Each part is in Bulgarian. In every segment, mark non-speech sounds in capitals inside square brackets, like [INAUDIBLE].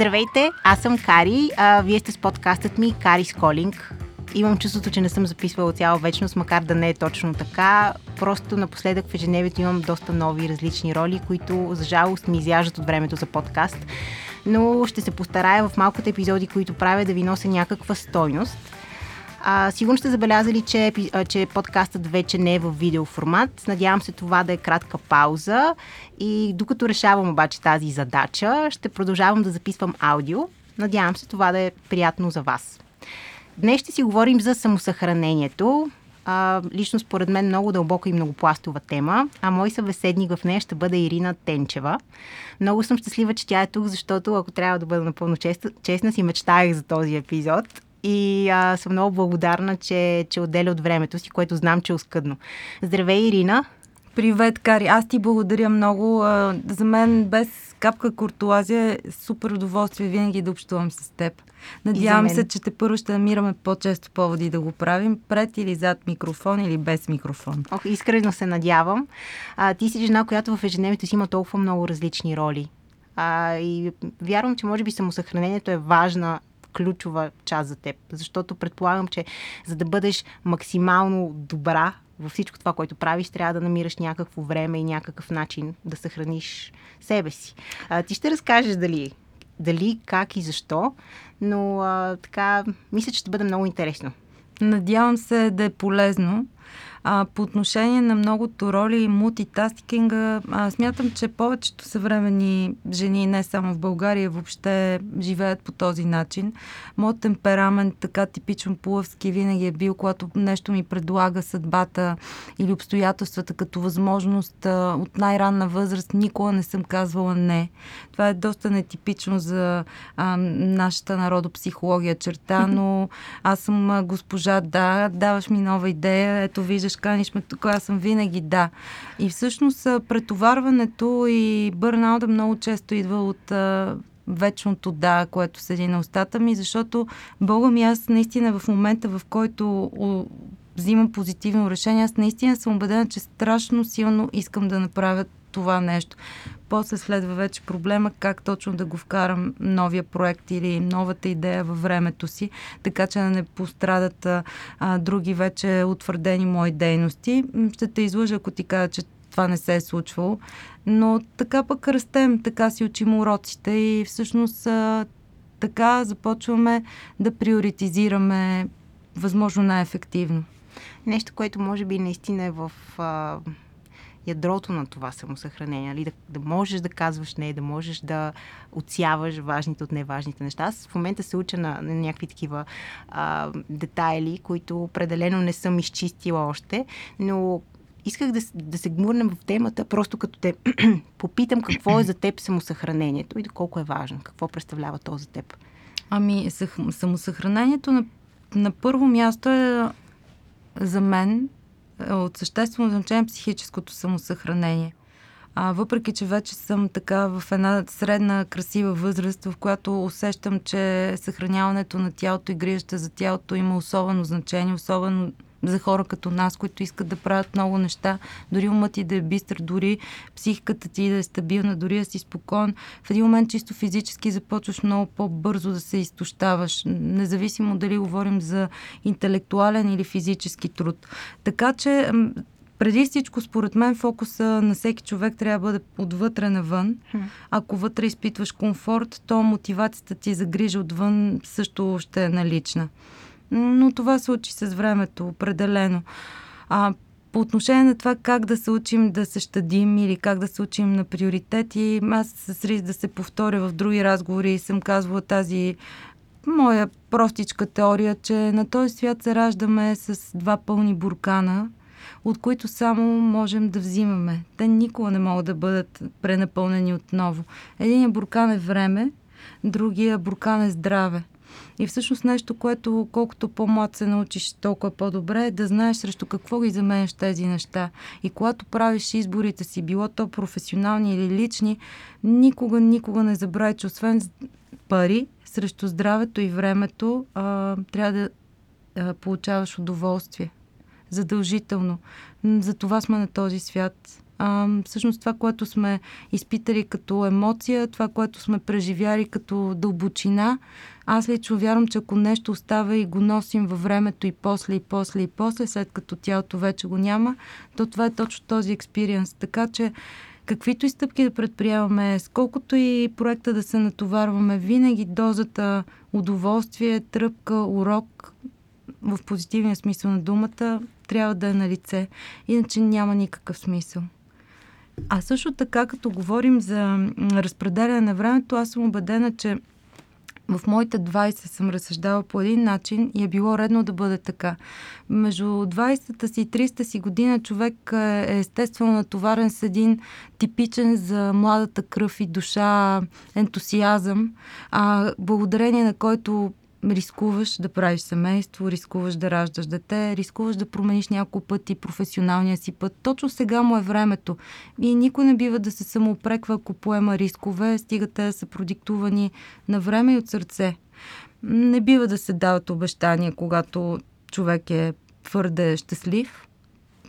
Здравейте, аз съм Кари, а, вие сте с подкастът ми Кари Сколинг. Имам чувството, че не съм записвала цяла вечност, макар да не е точно така. Просто напоследък в ежедневието имам доста нови различни роли, които за жалост ми изяждат от времето за подкаст. Но ще се постарая в малките епизоди, които правя, да ви нося някаква стойност. А, сигурно сте забелязали, че, че подкастът вече не е в видеоформат. Надявам се това да е кратка пауза и докато решавам обаче тази задача, ще продължавам да записвам аудио. Надявам се това да е приятно за вас. Днес ще си говорим за самосъхранението. А, лично според мен много дълбока и многопластова тема, а мой събеседник в нея ще бъде Ирина Тенчева. Много съм щастлива, че тя е тук, защото ако трябва да бъда напълно честна, честна си мечтаях за този епизод и а, съм много благодарна, че, че отделя от времето си, което знам, че е оскъдно. Здравей, Ирина! Привет, Кари. Аз ти благодаря много. За мен без капка куртуазия е супер удоволствие винаги да общувам с теб. Надявам се, че те първо ще намираме по-често поводи да го правим, пред или зад микрофон или без микрофон. Ох, искрено се надявам. А, ти си жена, която в ежедневието си има толкова много различни роли. А, и вярвам, че може би самосъхранението е важна ключова част за теб. Защото предполагам, че за да бъдеш максимално добра във всичко това, което правиш, трябва да намираш някакво време и някакъв начин да съхраниш себе си. А, ти ще разкажеш дали, дали, как и защо, но а, така, мисля, че ще бъде много интересно. Надявам се да е полезно. А, по отношение на многото роли и мултитаскинга, а, смятам, че повечето съвремени жени, не само в България, въобще живеят по този начин. Моят темперамент, така типично плъвски, винаги е бил, когато нещо ми предлага съдбата или обстоятелствата като възможност а, от най-ранна възраст, никога не съм казвала не. Това е доста нетипично за а, нашата народопсихология черта, но [LAUGHS] аз съм госпожа, да, даваш ми нова идея, ето виждаш кажеш, каниш ме тук, аз съм винаги да. И всъщност претоварването и бърнаута много често идва от вечното да, което седи на устата ми, защото Бога ми аз наистина в момента, в който взимам позитивно решение, аз наистина съм убедена, че страшно силно искам да направя това нещо. После следва вече проблема как точно да го вкарам новия проект или новата идея във времето си, така че да не пострадат а, други вече утвърдени мои дейности. Ще те излъжа, ако ти кажа, че това не се е случвало. Но така пък растем, така си учим уроците и всъщност а, така започваме да приоритизираме възможно най-ефективно. Нещо, което може би наистина е в а, ядрото на това самосъхранение. Нали? Да, да можеш да казваш не, да можеш да отсяваш важните от неважните неща. Аз в момента се уча на, на някакви такива а, детайли, които определено не съм изчистила още, но исках да, да се гмурнем в темата, просто като те [CLEARS THROAT] попитам какво е за теб самосъхранението и доколко е важно, какво представлява то за теб. Ами, самосъхранението на, на първо място е за мен от съществено значение психическото самосъхранение. А, въпреки, че вече съм така в една средна, красива възраст, в която усещам, че съхраняването на тялото и грижата за тялото има особено значение, особено за хора като нас, които искат да правят много неща, дори умът ти да е бистър, дори психиката ти да е стабилна, дори да си спокоен. В един момент чисто физически започваш много по-бързо да се изтощаваш, независимо дали говорим за интелектуален или физически труд. Така че преди всичко, според мен, фокуса на всеки човек трябва да бъде отвътре навън. Ако вътре изпитваш комфорт, то мотивацията ти за грижа отвън също ще е налична но това се учи с времето, определено. А, по отношение на това как да се учим да се щадим или как да се учим на приоритети, аз с риск да се повторя в други разговори съм казвала тази моя простичка теория, че на този свят се раждаме с два пълни буркана, от които само можем да взимаме. Те никога не могат да бъдат пренапълнени отново. Единият буркан е време, другия буркан е здраве. И всъщност нещо, което колкото по-млад се научиш, толкова по-добре е да знаеш срещу какво ги заменяш тези неща. И когато правиш изборите си, било то професионални или лични, никога, никога не забравяй, че освен пари, срещу здравето и времето, а, трябва да а, получаваш удоволствие. задължително. За това сме на този свят. А, всъщност това, което сме изпитали като емоция, това, което сме преживяли като дълбочина, аз лично вярвам, че ако нещо остава и го носим във времето и после, и после, и после, след като тялото вече го няма, то това е точно този експириенс. Така че каквито и стъпки да предприемаме, сколкото и проекта да се натоварваме, винаги дозата удоволствие, тръпка, урок в позитивния смисъл на думата трябва да е на лице. Иначе няма никакъв смисъл. А също така, като говорим за разпределяне на времето, аз съм убедена, че в моите 20 съм разсъждала по един начин и е било редно да бъде така. Между 20-та си и 30-та си година човек е естествено натоварен с един типичен за младата кръв и душа ентусиазъм, а благодарение на който рискуваш да правиш семейство, рискуваш да раждаш дете, рискуваш да промениш няколко пъти професионалния си път. Точно сега му е времето. И никой не бива да се самоопреква, ако поема рискове, стига те да са продиктувани на време и от сърце. Не бива да се дават обещания, когато човек е твърде щастлив.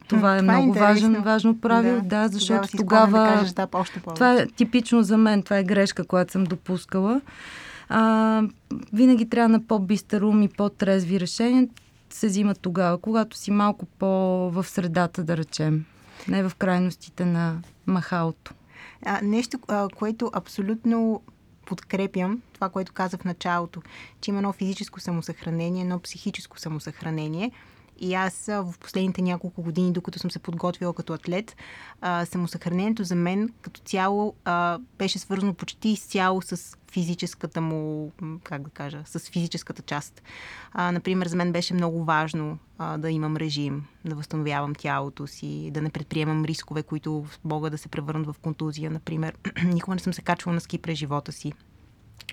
Това е това много е важен, важно правило, да, да защото тогава... тогава да кажеш, да, още това е типично за мен, това е грешка, която съм допускала а, винаги трябва на по-бистър ум и по-трезви решения се взимат тогава, когато си малко по-в средата, да речем. Не в крайностите на махалото. А, нещо, а, което абсолютно подкрепям, това, което казах в началото, че има едно физическо самосъхранение, едно психическо самосъхранение – и аз в последните няколко години, докато съм се подготвила като атлет, самосъхранението за мен като цяло беше свързано почти изцяло с физическата му, как да кажа, с физическата част. А, например, за мен беше много важно а, да имам режим, да възстановявам тялото си, да не предприемам рискове, които могат да се превърнат в контузия. Например, [CLEARS THROAT] никога не съм се качвала на ски през живота си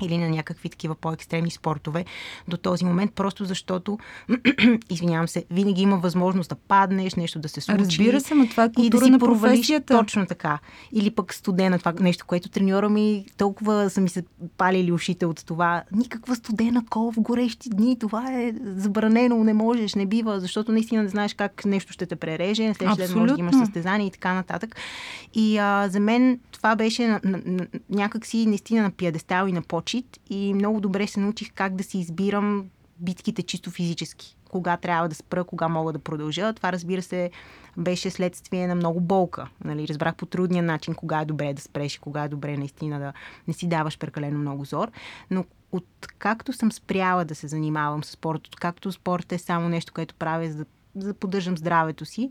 или на някакви такива по-екстремни спортове до този момент, просто защото, [CLEARS THROAT] извинявам се, винаги има възможност да паднеш, нещо да се случи. Разбира се, но това е и да си на професията. Точно така. Или пък студена, това нещо, което треньора ми толкова са ми се палили ушите от това. Никаква студена кол в горещи дни, това е забранено, не можеш, не бива, защото наистина не знаеш как нещо ще те пререже, следващия ден може да имаш състезание и така нататък. И а, за мен това беше на, на, на, някакси наистина на пиадестал и на почет и много добре се научих как да си избирам битките чисто физически. Кога трябва да спра, кога мога да продължа. Това, разбира се, беше следствие на много болка. Нали? Разбрах по трудния начин кога е добре да спреш и кога е добре наистина да не си даваш прекалено много зор. Но от както съм спряла да се занимавам с спорт, от както спорт е само нещо, което правя за да, за да поддържам здравето си,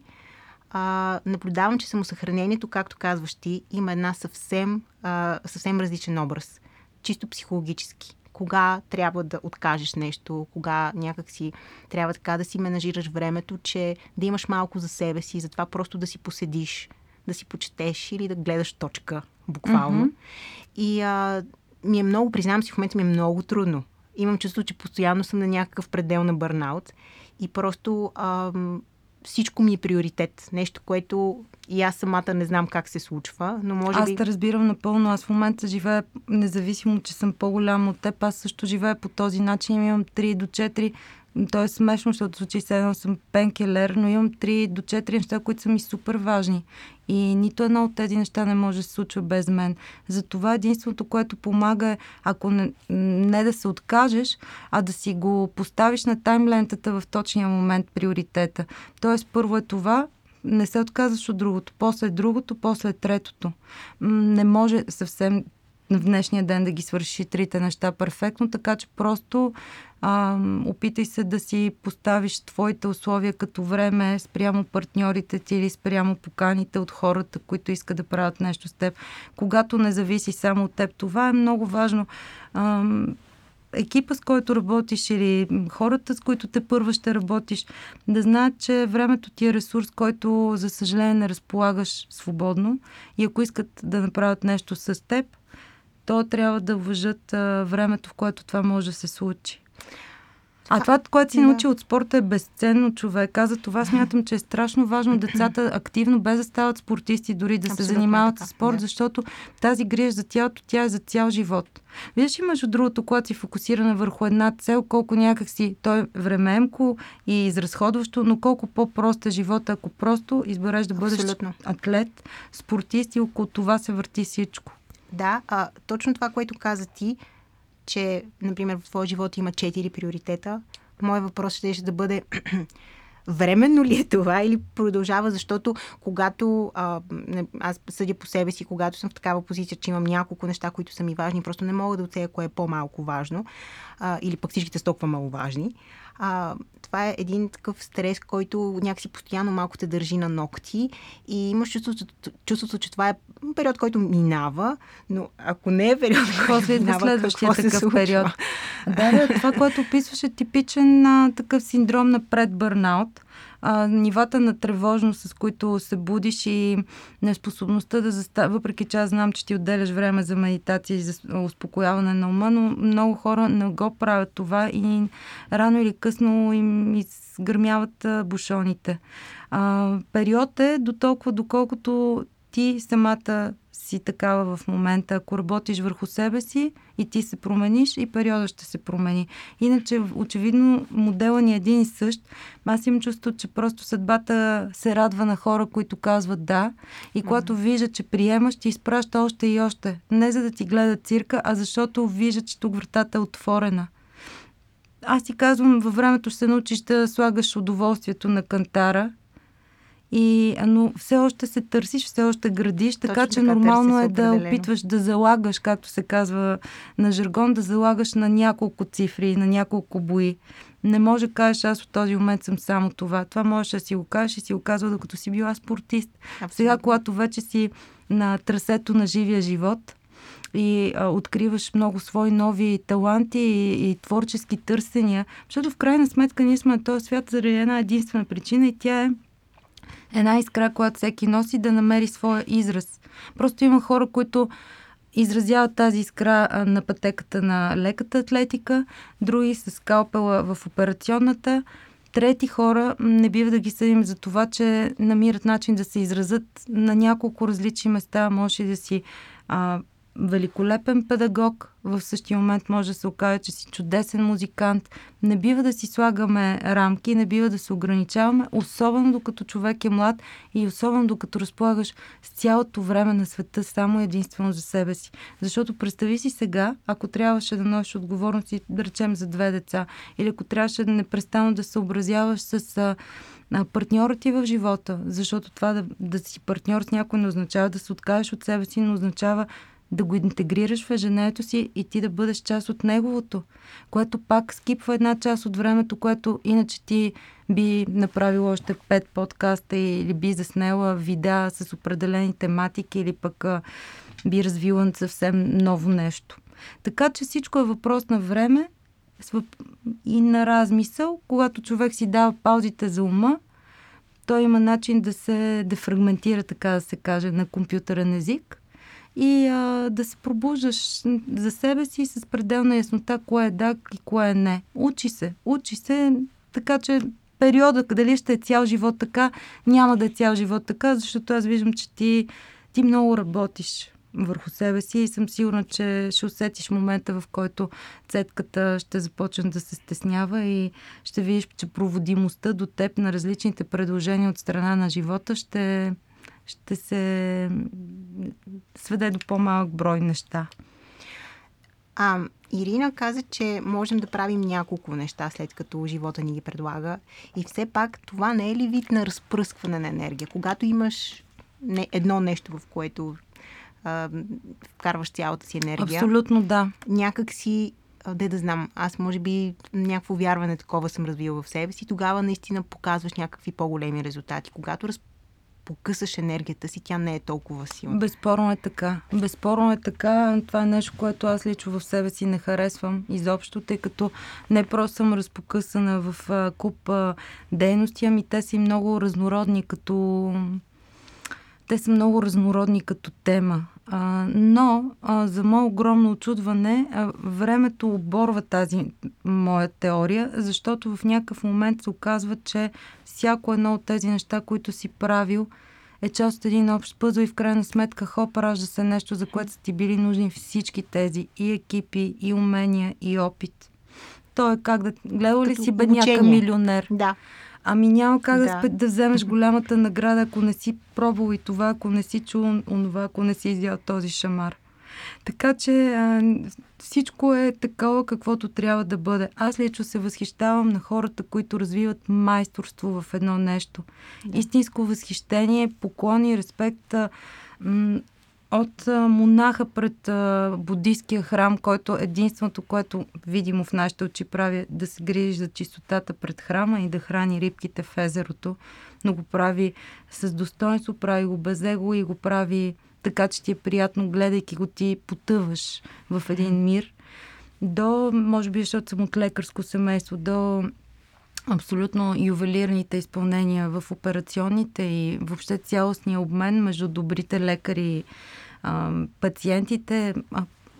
а, наблюдавам, че самосъхранението, както казваш ти, има една съвсем, а, съвсем различен образ. Чисто психологически. Кога трябва да откажеш нещо, кога някакси трябва така да си менажираш времето, че да имаш малко за себе си, затова просто да си поседиш, да си почетеш или да гледаш точка, буквално. Mm-hmm. И а, ми е много, признавам си, в момента ми е много трудно. Имам чувство, че постоянно съм на някакъв предел на бърнаут и просто ам, всичко ми е приоритет. Нещо, което и аз самата не знам как се случва, но може би... Аз те разбирам напълно. Аз в момента живея, независимо, че съм по-голям от теб, аз също живея по този начин. Имам 3 до 4 то е смешно, защото звучи се едно съм пенкелер, но имам 3 до 4 неща, които са ми супер важни. И нито едно от тези неща не може да се случва без мен. Затова единственото, което помага е, ако не, не да се откажеш, а да си го поставиш на таймлентата в точния момент приоритета. Тоест, първо е това, не се отказваш от другото, после другото, после третото. Не може съвсем в днешния ден да ги свърши трите неща перфектно, така че просто а, опитай се да си поставиш твоите условия като време спрямо партньорите ти или спрямо поканите от хората, които искат да правят нещо с теб. Когато не зависи само от теб, това е много важно. А, екипа, с който работиш или хората, с които те първа ще работиш, да знаят, че времето ти е ресурс, който, за съжаление, не разполагаш свободно и ако искат да направят нещо с теб, то трябва да въжат а, времето, в което това може да се случи. А това, което си да. научи от спорта е безценно човек. Аз за това смятам, че е страшно важно децата [CLEARS THROAT] активно, без да стават спортисти, дори да Абсолютно се занимават с спорт, да. защото тази грижа за тялото, тя е за цял живот. Виждаш и между другото, когато си фокусирана върху една цел, колко някак си той е времеемко и изразходващо, но колко по-прост е живота, ако просто избереш да бъдеш Абсолютно. атлет, спортист и около това се върти всичко. Да, а, точно това, което каза ти, че, например, в твоя живот има четири приоритета, моят въпрос ще да бъде [CLEARS THROAT] временно ли е това или продължава, защото когато а, аз съдя по себе си, когато съм в такава позиция, че имам няколко неща, които са ми важни, просто не мога да оцея кое е по-малко важно а, или пък всичките са толкова маловажни. А, това е един такъв стрес, който някакси постоянно малко те държи на ногти и имаш чувството, чувството че това е период, който минава, но ако не е период, който минава, следващия какво такъв период? Да, да, това, което описваш е типичен а, такъв синдром на предбърнаут а, нивата на тревожност, с които се будиш и неспособността да застава, въпреки че аз знам, че ти отделяш време за медитация и за успокояване на ума, но много хора не го правят това и рано или късно им изгърмяват бушоните. А, период е до толкова, доколкото ти самата си такава в момента. Ако работиш върху себе си и ти се промениш, и периода ще се промени. Иначе, очевидно, модела ни е един и същ. Аз имам чувство, че просто съдбата се радва на хора, които казват да. И когато mm-hmm. вижда, че приемаш, ти изпраща още и още. Не за да ти гледа цирка, а защото вижда, че тук вратата е отворена. Аз ти казвам, във времето ще се научиш да слагаш удоволствието на кантара и, но все още се търсиш, все още градиш, така Точно че така, нормално е да опитваш да залагаш, както се казва на жаргон, да залагаш на няколко цифри, на няколко бои. Не може да кажеш, аз в този момент съм само това. Това можеш да си го кажеш и си го казва, докато си била спортист. Абсолютно. Сега, когато вече си на трасето на живия живот, и а, откриваш много свои нови таланти и, и творчески търсения. Защото в крайна сметка ние сме на този свят заради една единствена причина и тя е една искра, която всеки носи, да намери своя израз. Просто има хора, които изразяват тази искра на пътеката на леката атлетика, други с скалпела в операционната, трети хора не бива да ги съдим за това, че намират начин да се изразят на няколко различни места. Може да си а, великолепен педагог, в същия момент може да се окаже, че си чудесен музикант. Не бива да си слагаме рамки, не бива да се ограничаваме, особено докато човек е млад и особено докато разполагаш с цялото време на света само единствено за себе си. Защото представи си сега, ако трябваше да носиш отговорности, да речем за две деца, или ако трябваше да непрестанно да се образяваш с партньора ти в живота, защото това да, да си партньор с някой не означава да се откажеш от себе си, но означава да го интегрираш в ежедневието си и ти да бъдеш част от неговото, което пак скипва една част от времето, което иначе ти би направил още пет подкаста или би заснела видеа с определени тематики или пък би развила съвсем ново нещо. Така че всичко е въпрос на време и на размисъл. Когато човек си дава паузите за ума, той има начин да се дефрагментира, така да се каже, на компютърен език и а, да се пробуждаш за себе си с пределна яснота кое е да и кое е не. Учи се, учи се, така че периода, дали ще е цял живот така, няма да е цял живот така, защото аз виждам, че ти, ти много работиш върху себе си и съм сигурна, че ще усетиш момента, в който цетката ще започне да се стеснява и ще видиш, че проводимостта до теб на различните предложения от страна на живота ще, ще се сведе до по-малък брой неща. А, Ирина каза, че можем да правим няколко неща, след като живота ни ги предлага. И все пак това не е ли вид на разпръскване на енергия? Когато имаш не, едно нещо, в което а, вкарваш цялата си енергия. Абсолютно да. Някак си, де да знам, аз може би някакво вярване такова съм развила в себе си, тогава наистина показваш някакви по-големи резултати. Когато раз, покъсаш енергията си, тя не е толкова силна. Безспорно е така. Безспорно е така. Това е нещо, което аз лично в себе си не харесвам изобщо, тъй като не просто съм разпокъсана в а, куп дейности, ами те са и много разнородни като те са много разнородни като тема. А, но, а, за мое огромно очудване, а, времето оборва тази моя теория, защото в някакъв момент се оказва, че всяко едно от тези неща, които си правил, е част от един общ пъзъл и в крайна сметка хоп, ражда се нещо, за което са ти били нужни всички тези и екипи, и умения, и опит. То е как да... Гледал ли си бедняка милионер? Да. Ами няма как да, да, да вземеш голямата награда, ако не си пробвал и това, ако не си чул онова, ако не си изял този шамар. Така че а, всичко е такова, каквото трябва да бъде. Аз лично се възхищавам на хората, които развиват майсторство в едно нещо. Да. Истинско възхищение, поклон и респект. М- от монаха пред буддийския храм, който единственото, което видимо в нашите очи прави, е да се грижи за чистотата пред храма и да храни рибките в езерото, но го прави с достоинство, прави го без его и го прави така, че ти е приятно, гледайки го ти потъваш в един мир. До, може би, защото съм от лекарско семейство, до абсолютно ювелирните изпълнения в операционните и въобще цялостния обмен между добрите лекари, пациентите,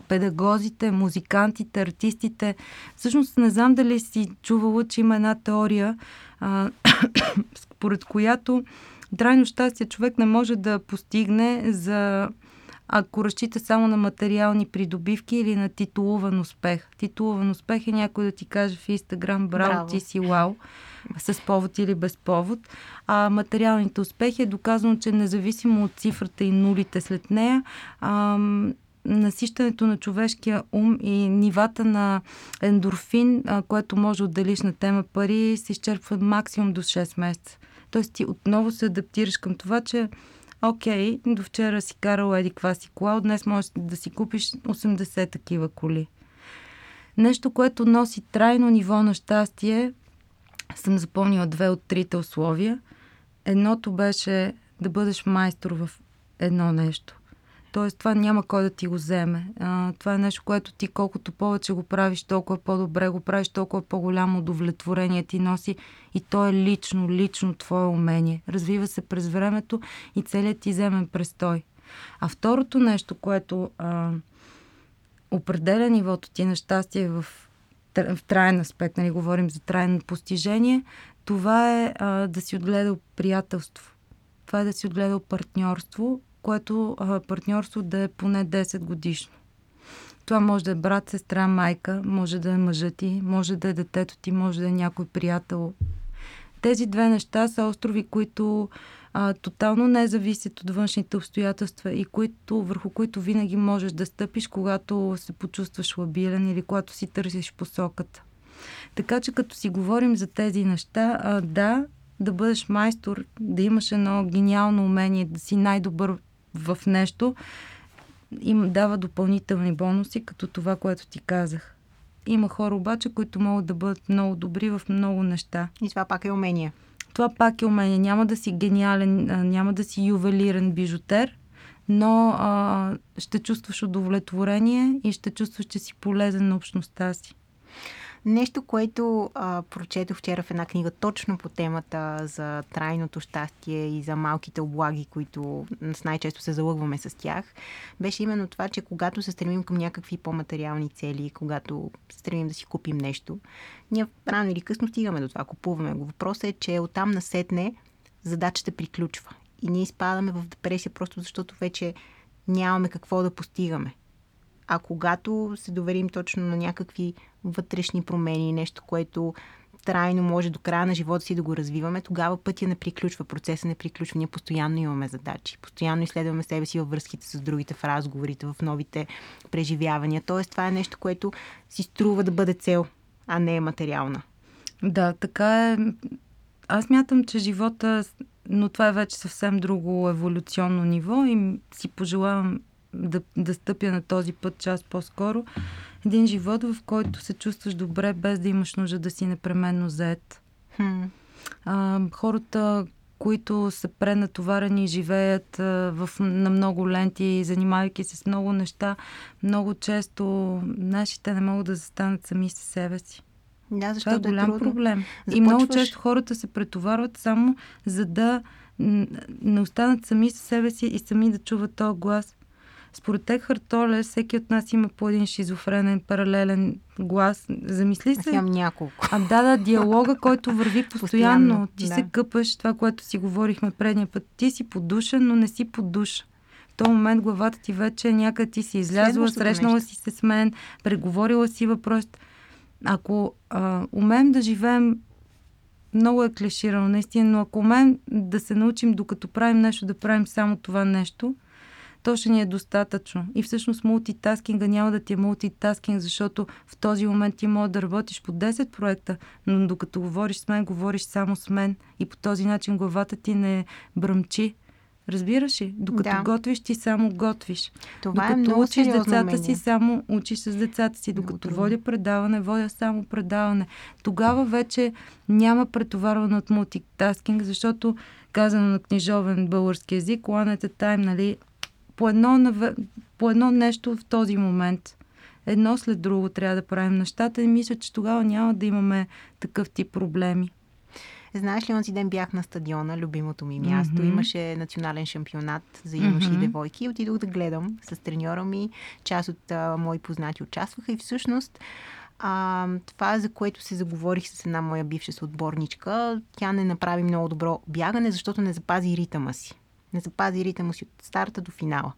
педагозите, музикантите, артистите. Всъщност не знам дали си чувала, че има една теория, [COUGHS] според която трайно щастие човек не може да постигне за ако разчита само на материални придобивки или на титулуван успех. Титулуван успех е някой да ти каже в Инстаграм, браво, браво. ти си вау, с повод или без повод. А материалните успехи е доказано, че независимо от цифрата и нулите след нея, ам, насищането на човешкия ум и нивата на ендорфин, а, което може да отделиш на тема пари, се изчерпва максимум до 6 месеца. Тоест ти отново се адаптираш към това, че окей, до вчера си карал еди каква си кола, днес можеш да си купиш 80 такива коли. Нещо, което носи трайно ниво на щастие, съм запомнила две от трите условия. Едното беше да бъдеш майстор в едно нещо. Тоест, това няма кой да ти го вземе. А, това е нещо, което ти колкото повече го правиш, толкова по-добре го правиш, толкова по-голямо удовлетворение ти носи и то е лично, лично твое умение. Развива се през времето и целият ти земен престой. А второто нещо, което а, определя нивото ти на щастие в, в траен аспект, нали, говорим за трайно постижение, това е а, да си отгледал приятелство. Това е да си отгледал партньорство което а, партньорство да е поне 10 годишно. Това може да е брат, сестра, майка, може да е мъжът ти, може да е детето ти, може да е някой приятел. Тези две неща са острови, които а, тотално не зависят от външните обстоятелства и които, върху които винаги можеш да стъпиш, когато се почувстваш лабилен или когато си търсиш посоката. Така че като си говорим за тези неща, а, да, да бъдеш майстор, да имаш едно гениално умение, да си най-добър в нещо, им дава допълнителни бонуси, като това, което ти казах. Има хора обаче, които могат да бъдат много добри в много неща. И това пак е умение. Това пак е умение. Няма да си гениален, няма да си ювелирен бижутер, но а, ще чувстваш удовлетворение и ще чувстваш, че си полезен на общността си. Нещо, което а, прочетох вчера в една книга точно по темата за трайното щастие и за малките облаги, които с най-често се залъгваме с тях, беше именно това, че когато се стремим към някакви по-материални цели, когато се стремим да си купим нещо, ние рано или късно стигаме до това, купуваме го. Въпросът е, че оттам насетне задачата приключва. И ние изпадаме в депресия просто защото вече нямаме какво да постигаме. А когато се доверим точно на някакви вътрешни промени, нещо, което трайно може до края на живота си да го развиваме, тогава пътя не приключва, процеса не приключва. Ние постоянно имаме задачи, постоянно изследваме себе си във връзките с другите, в разговорите, в новите преживявания. Тоест, това е нещо, което си струва да бъде цел, а не е материална. Да, така е. Аз мятам, че живота, но това е вече съвсем друго еволюционно ниво и си пожелавам да, да стъпя на този път част по-скоро. Един живот, в който се чувстваш добре, без да имаш нужда да си непременно заед. Хм. А, хората, които са пренатоварени и живеят а, в, на много ленти, занимавайки се с много неща, много често нашите не могат да застанат сами с себе си. Да, защото Това е голям е проблем. Започваш... И много често хората се претоварват само за да не останат сами с себе си и сами да чуват този глас. Според Екхарт Толе, всеки от нас има по един шизофренен, паралелен глас. Замисли се. Аз имам няколко. А да, да, диалога, който върви [LAUGHS] постоянно. постоянно ти да. се къпаш, това, което си говорихме предния път. Ти си подушен, но не си под душа. В този момент главата ти вече е някъде ти си излязла, срещнала нещо. си се с мен, преговорила си въпрос. Ако а, умеем да живеем много е клиширано, наистина, но ако умеем да се научим, докато правим нещо, да правим само това нещо, то ще ни е достатъчно. И всъщност мултитаскинга няма да ти е мултитаскинг, защото в този момент ти може да работиш по 10 проекта, но докато говориш с мен, говориш само с мен и по този начин главата ти не бръмчи. Разбираш ли? Докато да. готвиш, ти само готвиш. Това докато е много учиш децата умение. си, само учиш с децата си. Докато водя предаване, водя само предаване. Тогава вече няма претоварване от мултитаскинг, защото казано на книжовен български язик, one at a time, нали, по едно, по едно нещо в този момент. Едно след друго трябва да правим нещата и мисля, че тогава няма да имаме такъв тип проблеми. Знаеш ли, онзи ден бях на стадиона, любимото ми място. Mm-hmm. Имаше национален шампионат за юноши mm-hmm. и девойки. И отидох да гледам с треньора ми. Част от а, мои познати участваха и всъщност а, това, за което се заговорих с една моя бивша съотборничка, тя не направи много добро бягане, защото не запази ритъма си. Не запази ритъма си от старта до финала.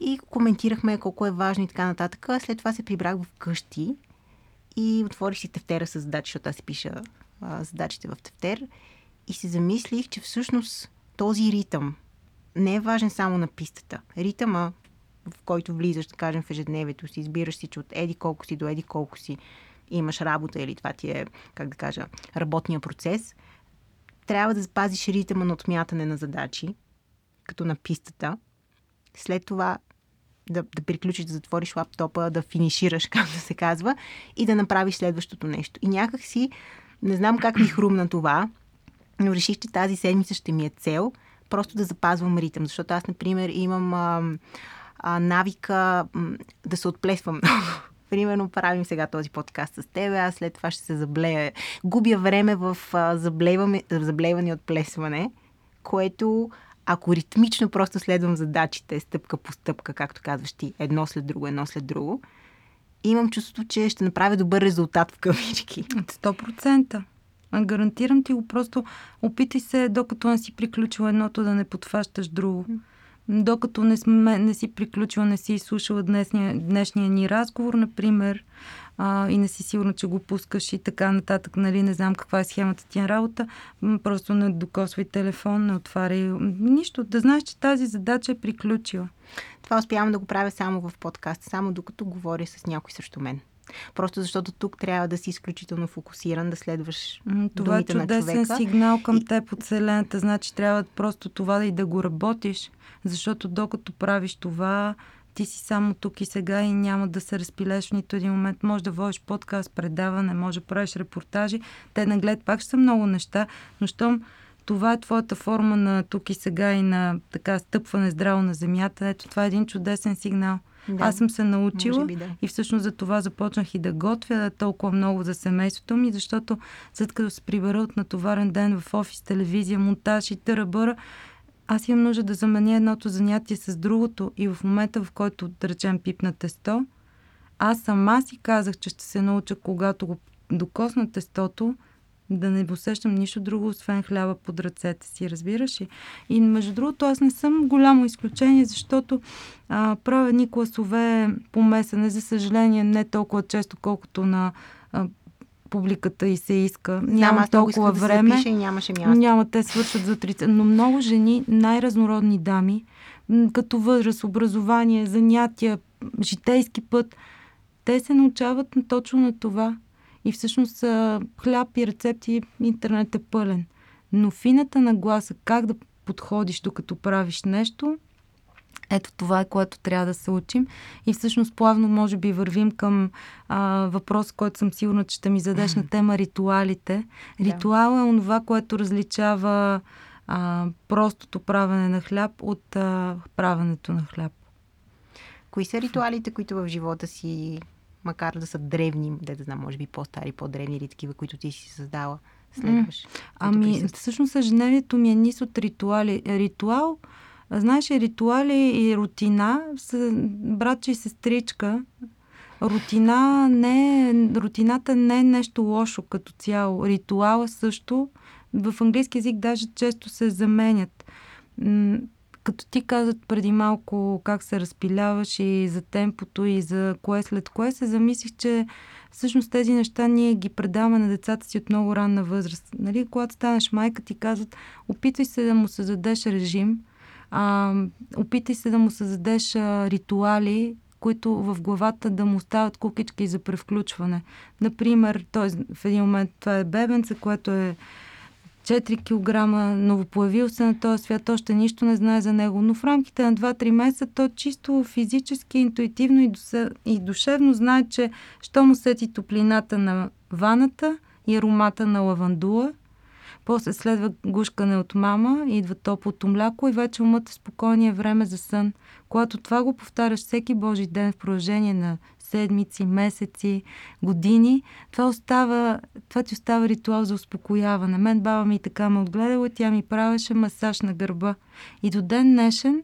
И коментирахме колко е важно и така нататък. След това се прибрах в къщи и отворих си тефтера с задачи, защото аз пиша а, задачите в тефтер. И си замислих, че всъщност този ритъм не е важен само на пистата. Ритъма, в който влизаш, да кажем, в ежедневието си, избираш си, че от еди колко си до еди колко си имаш работа или това ти е, как да кажа, работния процес, трябва да запазиш ритъма на отмятане на задачи, като на пистата. След това да, да приключиш, да затвориш лаптопа, да финишираш, [LAUGHS] както се казва, и да направиш следващото нещо. И някак си, не знам как ми хрумна това, но реших, че тази седмица ще ми е цел просто да запазвам ритъм. Защото аз, например, имам а, а, навика м, да се отплесвам [LAUGHS] много. Примерно правим сега този подкаст с теб, аз след това ще се заблея. Губя време в заблеване, заблеване и отплесване, което ако ритмично просто следвам задачите, стъпка по стъпка, както казваш ти, едно след друго, едно след друго, имам чувството, че ще направя добър резултат в кавички. 100%. Гарантирам ти го, просто опитай се, докато не си приключила едното, да не подфащаш друго. Докато не, сме, не си приключила, не си изслушала днешния, днешния ни разговор, например, а, и не си сигурна, че го пускаш и така нататък, нали, не знам каква е схемата ти на работа, просто не докосвай телефон, не отваряй нищо. Да знаеш, че тази задача е приключила. Това успявам да го правя само в подкаст, само докато говоря с някой срещу мен. Просто защото тук трябва да си изключително фокусиран, да следваш Това е чудесен сигнал към и... теб от Вселената. Значи трябва просто това и да го работиш. Защото докато правиш това, ти си само тук и сега и няма да се разпилеш в нито един момент. Може да водиш подкаст, предаване, може да правиш репортажи. Те наглед пак ще са много неща, но щом това е твоята форма на тук и сега и на така стъпване здраво на земята, ето това е един чудесен сигнал. Да, Аз съм се научила би, да. и всъщност за това започнах и да готвя толкова много за семейството ми, защото след като се прибера от натоварен ден в офис, телевизия, монтаж и търъбъра, аз имам нужда да заменя едното занятие с другото и в момента, в който, да речем, пипна тесто, аз сама си казах, че ще се науча, когато го докосна тестото, да не усещам нищо друго, освен хляба под ръцете си, разбираш ли? И между другото, аз не съм голямо изключение, защото а, правя едни класове по месене, за съжаление, не толкова често, колкото на а, публиката и се иска. Няма Знам, толкова да време. Да и нямаше място. Няма, те свършат за 30. Но много жени, най-разнородни дами, като възраст, образование, занятия, житейски път, те се научават точно на това. И всъщност хляб и рецепти интернет е пълен. Но фината на гласа, как да подходиш докато правиш нещо, ето това е, което трябва да се учим. И всъщност плавно, може би, вървим към а, въпрос, който съм сигурна, че ще ми задеш на [LAUGHS] тема ритуалите. Ритуал е онова, което различава а, простото правене на хляб от а, правенето на хляб. Кои са ритуалите, които в живота си, макар да са древни, да да знам, може би по-стари, по-древни или такива, които ти си създала, следваш? Ами, всъщност ежедневието ми е низ от ритуали. Ритуал Знаеш, ритуали и рутина са братче и сестричка. Рутина не е, рутината не е нещо лошо като цяло. Ритуала също. В английски язик даже често се заменят. Като ти казат преди малко как се разпиляваш и за темпото и за кое след кое, се замислих, че всъщност тези неща ние ги предаваме на децата си от много ранна възраст. Нали, когато станеш майка, ти казват, опитай се да му създадеш режим, а, опитай се да му създадеш ритуали, които в главата да му стават кукички за превключване. Например, той в един момент това е бебенце, което е 4 кг, новопоявил се на този свят, още нищо не знае за него, но в рамките на 2-3 месеца то чисто физически, интуитивно и, душевно знае, че що му сети топлината на ваната и аромата на лавандула, после следва гушкане от мама, идва топлото мляко и вече умът е спокойния време за сън. Когато това го повтаряш всеки Божи ден в продължение на седмици, месеци, години, това, остава, това ти остава ритуал за успокояване. Мен баба ми така ме отгледала, тя ми правеше масаж на гърба. И до ден днешен,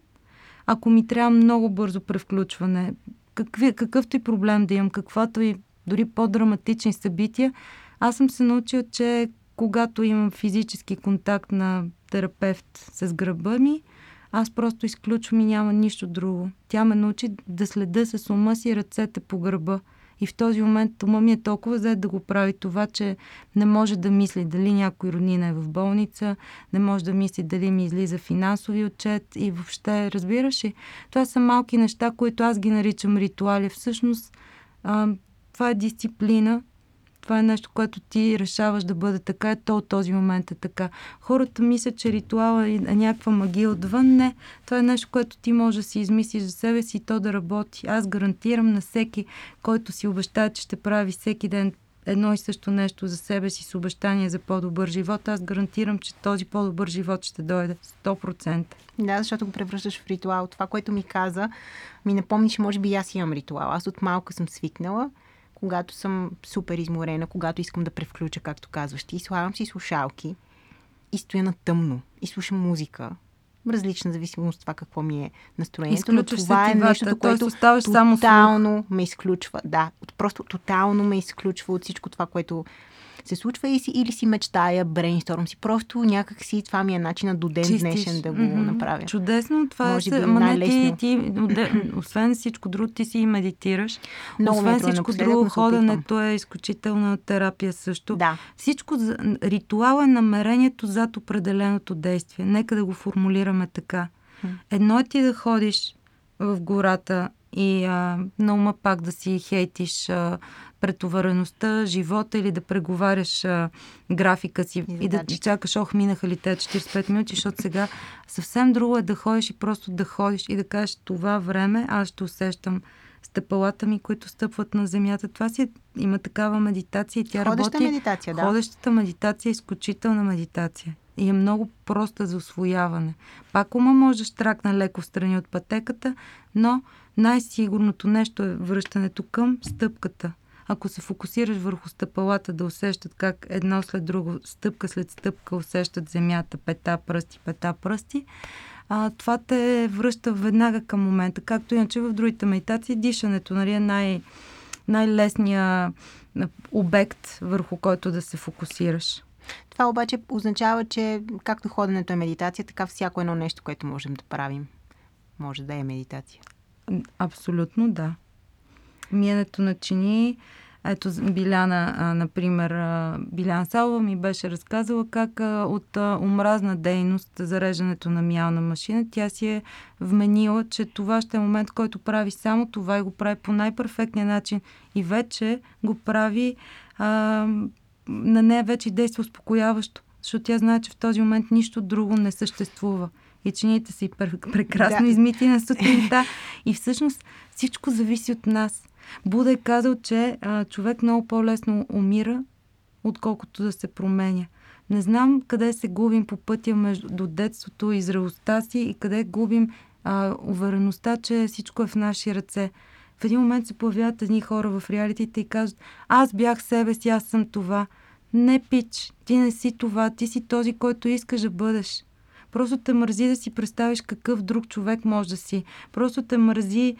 ако ми трябва много бързо превключване, какви, какъвто и проблем да имам, каквото и дори по-драматични събития, аз съм се научила, че когато имам физически контакт на терапевт с гръба ми, аз просто изключвам и няма нищо друго. Тя ме научи да следа с ума си ръцете по гърба. И в този момент ума ми е толкова зает да го прави това, че не може да мисли дали някой роднина е в болница, не може да мисли дали ми излиза финансови отчет и въобще, разбираш ли? Това са малки неща, които аз ги наричам ритуали. Всъщност, а, това е дисциплина, това е нещо, което ти решаваш да бъде така, то от този момент е така. Хората мислят, че ритуала е някаква магия отвън. Не, това е нещо, което ти можеш да си измислиш за себе си и то да работи. Аз гарантирам на всеки, който си обещава, че ще прави всеки ден едно и също нещо за себе си с обещание за по-добър живот, аз гарантирам, че този по-добър живот ще дойде 100%. Да, защото го превръщаш в ритуал. Това, което ми каза, ми напомни, че може би аз имам ритуал. Аз от малка съм свикнала когато съм супер изморена, когато искам да превключа, както казваш ти, слагам си слушалки и стоя на тъмно и слушам музика. Различна зависимост от това какво ми е настроението, но това е нещо, което тотално само ме изключва. Да, просто тотално ме изключва от всичко това, което се случва и си, или си мечтая, брейнсторм си. Просто някак си това ми е начина до ден Чистиш. днешен да го mm-hmm. направя. Чудесно. Това Може е, ама не ти, ти, освен всичко друго, ти си и медитираш. Много освен всичко друго, ходенето е изключителна терапия също. Да. Всичко, ритуал е намерението зад определеното действие. Нека да го формулираме така. Едно е ти да ходиш в гората и а, на ума пак да си хейтиш а, претовареността, живота или да преговаряш а, графика си и, и да чакаш, ох, минаха ли те 45 минути, защото сега съвсем друго е да ходиш и просто да ходиш и да кажеш това време аз ще усещам стъпалата ми, които стъпват на земята. Това си има такава медитация и тя Ходеща работи. медитация, да. Ходещата медитация е изключителна медитация и е много проста за освояване. Пак ума може да штракне леко страни от пътеката, но най-сигурното нещо е връщането към стъпката. Ако се фокусираш върху стъпалата, да усещат как едно след друго, стъпка след стъпка усещат земята, пета, пръсти, пета, пръсти, а, това те връща веднага към момента. Както иначе в другите медитации, дишането нали, е най- най-лесният обект, върху който да се фокусираш. Това обаче означава, че както ходенето е медитация, така всяко едно нещо, което можем да правим, може да е медитация. Абсолютно да. Миенето на чини, ето Биляна, а, например, а, Билян Салва ми беше разказала как а, от а, омразна дейност, зареждането на миялна машина, тя си е вменила, че това ще е момент, който прави само това и го прави по най-перфектния начин и вече го прави а, на нея вече действа успокояващо, защото тя знае, че в този момент нищо друго не съществува и чините си прекрасно да. измити на сутринта. И всъщност всичко зависи от нас. Буда е казал, че а, човек много по-лесно умира, отколкото да се променя. Не знам къде се губим по пътя между детството и зрелостта си и къде губим а, увереността, че всичко е в наши ръце. В един момент се появяват едни хора в реалитите и казват, аз бях себе си, аз съм това. Не, пич, ти не си това, ти си този, който искаш да бъдеш. Просто те мързи да си представиш какъв друг човек може да си. Просто те мързи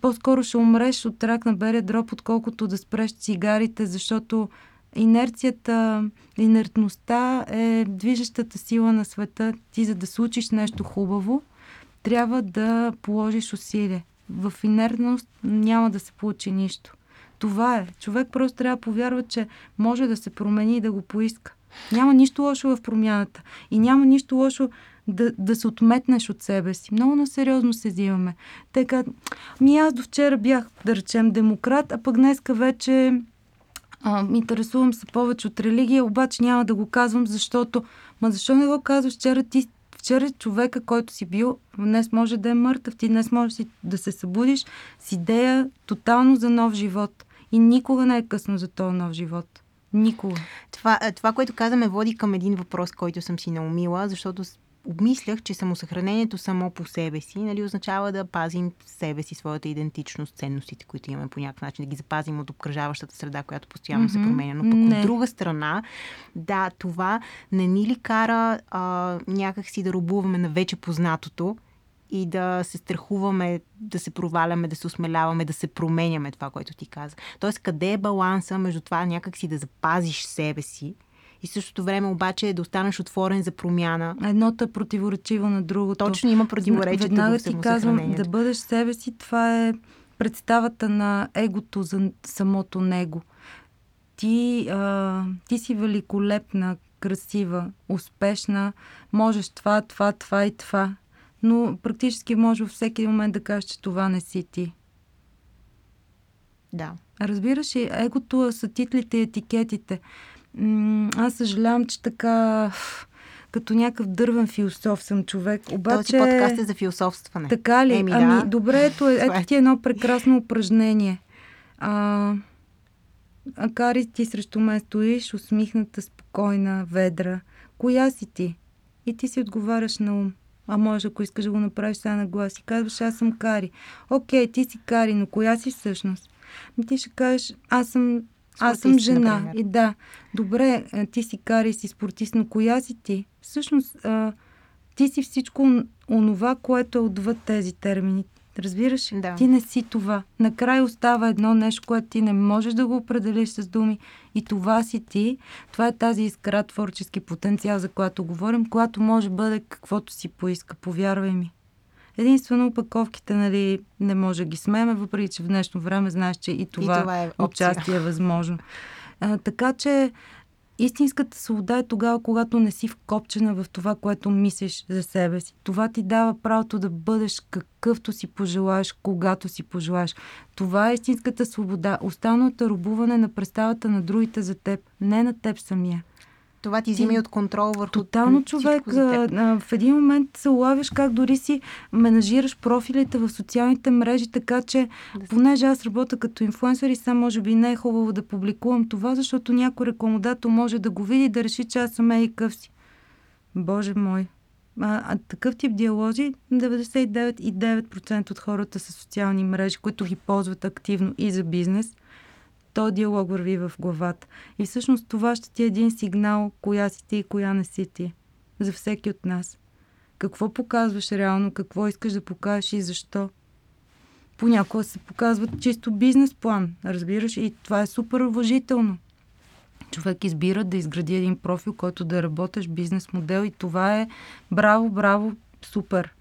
по-скоро ще умреш от рак на белия дроб, отколкото да спреш цигарите, защото инерцията, инертността е движещата сила на света. Ти за да случиш нещо хубаво, трябва да положиш усилие. В инертност няма да се получи нищо. Това е. Човек просто трябва да повярва, че може да се промени и да го поиска. Няма нищо лошо в промяната. И няма нищо лошо да, да се отметнеш от себе си. Много на сериозно се взимаме. Те ми аз до вчера бях, да речем, демократ, а пък днеска вече а, интересувам се повече от религия, обаче няма да го казвам, защото... Ма защо не го казваш вчера? Ти вчера човека, който си бил, днес може да е мъртъв. Ти днес може да се събудиш с идея тотално за нов живот. И никога не е късно за този нов живот. Никога. Това, това, което казваме, води към един въпрос, който съм си наумила, защото обмислях, че самосъхранението само по себе си нали, означава да пазим себе си, своята идентичност, ценностите, които имаме по някакъв начин, да ги запазим от обкръжаващата среда, която постоянно mm-hmm. се променя. Но пък не. от друга страна, да, това не ни ли кара а, някакси да рубуваме на вече познатото и да се страхуваме, да се проваляме, да се осмеляваме, да се променяме това, което ти каза. Тоест, къде е баланса между това някакси да запазиш себе си, и същото време обаче да останеш отворен за промяна. Едното е противоречиво на другото. Точно има противоречие. Веднага ти казвам, да бъдеш себе си, това е представата на егото за самото него. Ти, а, ти си великолепна, красива, успешна, можеш това, това, това и това. Но практически може във всеки момент да кажеш, че това не си ти. Да. Разбираш ли, егото са титлите и етикетите аз съжалявам, че така като някакъв дървен философ съм човек. Обаче... Този подкаст е за философстване. Така ли? Еми, ами, да. добре, ето, ето е. ти е едно прекрасно упражнение. А, а Кари, ти срещу мен стоиш, усмихната, спокойна, ведра. Коя си ти? И ти си отговаряш на ум. А може, ако искаш да го направиш сега на глас и казваш, аз съм Кари. Окей, ти си Кари, но коя си всъщност? Ти ще кажеш, аз съм аз съм жена. Например. И да, добре, ти си кари, си спортист, но коя си ти? Всъщност, а, ти си всичко онова, което е отвъд тези термини. Разбираш? Да. Ти не си това. Накрая остава едно нещо, което ти не можеш да го определиш с думи. И това си ти. Това е тази искра творчески потенциал, за която говорим, която може да бъде каквото си поиска. Повярвай ми. Единствено опаковките, нали, не може да ги смеме, въпреки че в днешно време знаеш, че и това, и това е участие е възможно. А, така че истинската свобода е тогава, когато не си вкопчена в това, което мислиш за себе си. Това ти дава правото да бъдеш какъвто си пожелаеш, когато си пожелаеш. Това е истинската свобода. Останалото е рубуване на представата на другите за теб, не на теб самия. Това ти взима и от контрол върху Тотално човек. В един момент се улавяш как дори си менажираш профилите в социалните мрежи, така че, да понеже аз работя като инфлуенсър и сам може би не е хубаво да публикувам това, защото някой рекламодател може да го види и да реши, че аз съм ей къв си. Боже мой. А, а такъв тип диалози 99,9% от хората са социални мрежи, които ги ползват активно и за бизнес – то диалог върви в главата. И всъщност това ще ти е един сигнал, коя си ти и коя не си ти. За всеки от нас. Какво показваш реално, какво искаш да покажеш и защо. Понякога се показва чисто бизнес план, разбираш, и това е супер уважително. Човек избира да изгради един профил, който да работиш бизнес модел и това е браво, браво, супер.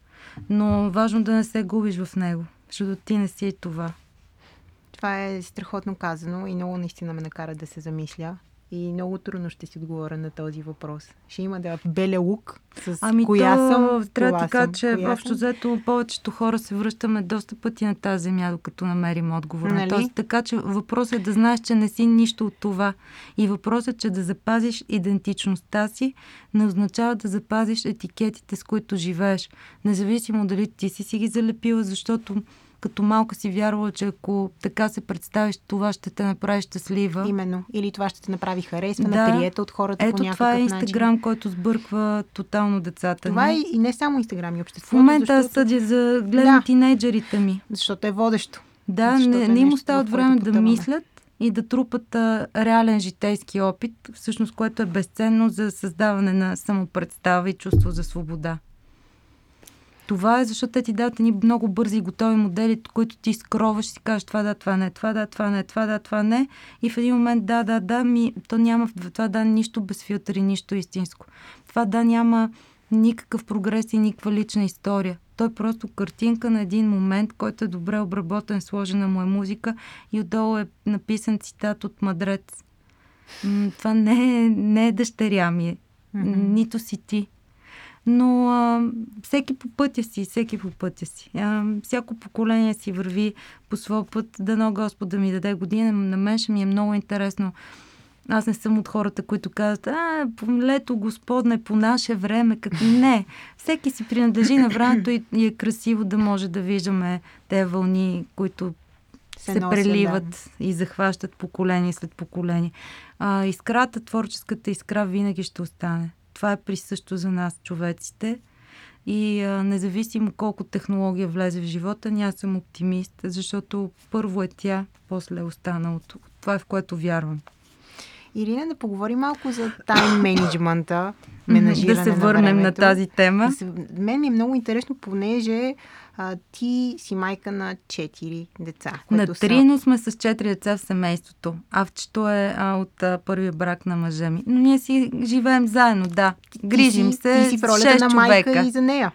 Но важно да не се губиш в него, защото ти не си и това. Това е страхотно казано и много наистина ме накара да се замисля. И много трудно ще си отговоря на този въпрос. Ще има да беля лук с ами коя то, съм. Трябва да така, че общо взето повечето хора се връщаме доста пъти на тази земя, докато намерим отговор нали? на този. Така че въпросът е да знаеш, че не си нищо от това. И въпросът е, че да запазиш идентичността си не означава да запазиш етикетите, с които живееш. Независимо дали ти си си ги залепила, защото като малка си вярвала, че ако така се представиш, това ще те направи щастлива. Именно. Или това ще те направи харесвана, да. приета от хората Ето по някакъв това е Инстаграм, начин. който сбърква тотално децата. Това е и не само Инстаграм и обществото. В момента защото... съдя за гледам да. тинейджерите ми. Защото е водещо. Да, защото не, не им остават време да мислят и да трупат а, реален житейски опит, всъщност което е безценно за създаване на самопредстава и чувство за свобода. Това е защото те ти дават ни много бързи и готови модели, които ти скроваш и си кажеш това да, това не, това да, това не, това да, това не. И в един момент да, да, да, ми, то няма в това да нищо без филтъри, нищо истинско. Това да няма никакъв прогрес и никаква лична история. Той е просто картинка на един момент, който е добре обработен, сложена му е музика и отдолу е написан цитат от Мадрец. Това не е, не е дъщеря ми, mm-hmm. нито си ти. Но а, всеки по пътя си, всеки по пътя си. А, всяко поколение си върви по своя път. Дано Господ да ми даде година. На мен ще ми е много интересно аз не съм от хората, които казват, а, лето господне, по наше време. Как... [LAUGHS] Не. Всеки си принадлежи на времето и, и е красиво да може да виждаме те вълни, които се, се преливат да. и захващат поколение след поколение. А, искрата, творческата искра винаги ще остане. Това е присъщо за нас, човеците. И а, независимо колко технология влезе в живота, ние съм оптимист, защото първо е тя, после е останалото. Това е в което вярвам. Ирина, да поговорим малко за тайм менеджмента, менажиране Да се върнем на, на тази тема. Да се... Мен ми е много интересно, понеже а, ти си майка на четири деца. На три, са... но сме с четири деца в семейството. Авчето е а, от а, първия брак на мъжа ми. Но ние си живеем заедно, да. Грижим ти се. Ти си в ролята на майка човека. и за нея.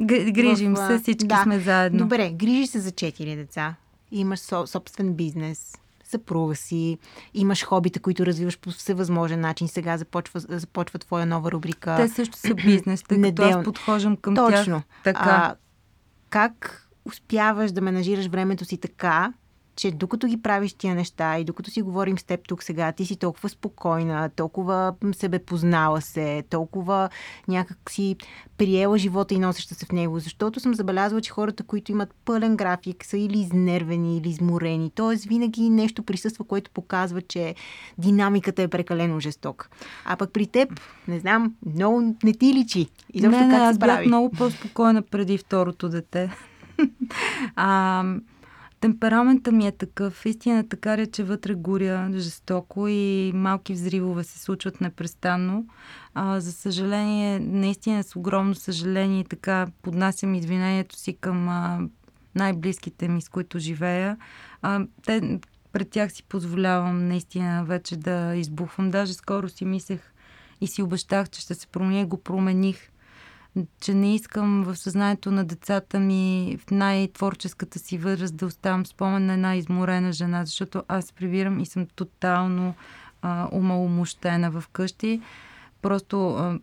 Грижим в, се, всички да. сме заедно. Добре, грижиш се за четири деца. Имаш собствен бизнес съпруга си, имаш хобита, които развиваш по всевъзможен начин. Сега започва, започва твоя нова рубрика. Те също са бизнес, тъй като аз подхождам към Точно. тях. Така. А, как успяваш да менажираш времето си така, че докато ги правиш тия неща и докато си говорим с теб тук сега, ти си толкова спокойна, толкова себе познала се, толкова някак си приела живота и носеща се в него. Защото съм забелязала, че хората, които имат пълен график, са или изнервени, или изморени. Тоест винаги нещо присъства, което показва, че динамиката е прекалено жестока. А пък при теб, не знам, много не ти личи. И не, не, как аз бях много по-спокойна преди второто дете. [LAUGHS] а, Темперамента ми е такъв. Истината така че вътре горя жестоко и малки взривове се случват непрестанно. А, за съжаление, наистина с огромно съжаление така поднасям извинението си към а, най-близките ми, с които живея. А, те, пред тях си позволявам наистина вече да избухвам. Даже скоро си мислех и си обещах, че ще се променя и го промених че не искам в съзнанието на децата ми в най-творческата си възраст да оставам спомен на една изморена жена, защото аз прибирам и съм тотално а, умаломощена в къщи. Просто а,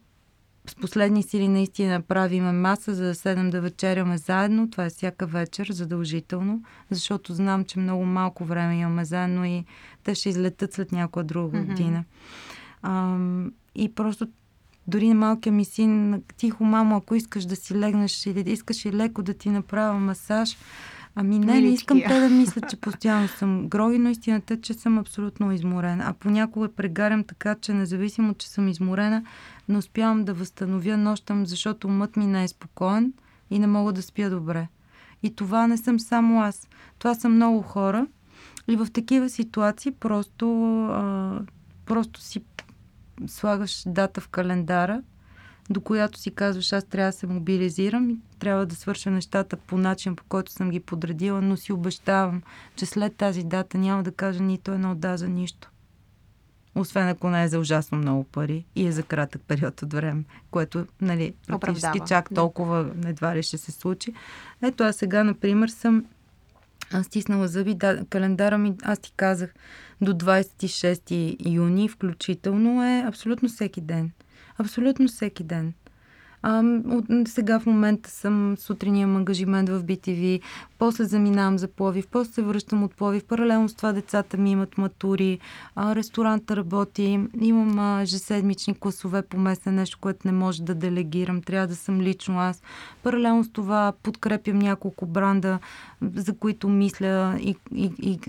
с последни сили наистина правиме маса, за да седем да вечеряме заедно. Това е всяка вечер, задължително, защото знам, че много малко време имаме заедно и те ще излетат след някоя друга година. Mm-hmm. А, и просто дори на малкия ми син, тихо, мамо, ако искаш да си легнеш или да искаш и леко да ти направя масаж, Ами не, не искам те да мислят, [LAUGHS] че постоянно съм гроги, но истината е, че съм абсолютно изморена. А понякога прегарям така, че независимо, че съм изморена, не успявам да възстановя нощам, защото умът ми не е спокоен и не мога да спя добре. И това не съм само аз. Това са много хора. И в такива ситуации просто, а, просто си слагаш дата в календара, до която си казваш, аз трябва да се мобилизирам и трябва да свърша нещата по начин, по който съм ги подредила, но си обещавам, че след тази дата няма да кажа нито едно да за нищо. Освен ако не е за ужасно много пари и е за кратък период от време, което, нали, практически Оправдава. чак толкова едва ли ще се случи. Ето, аз сега, например, съм аз стиснала зъби, да, календара ми, аз ти казах, до 26 юни включително е абсолютно всеки ден. Абсолютно всеки ден. А, от, сега в момента съм сутрин ангажимент в BTV, после заминавам за Пловив, после се връщам от Пловив. Паралелно с това децата ми имат матури, а, ресторанта работи, имам а, ежеседмични класове по месец, нещо, което не може да делегирам, трябва да съм лично аз. Паралелно с това подкрепям няколко бранда, за които мисля и, и, и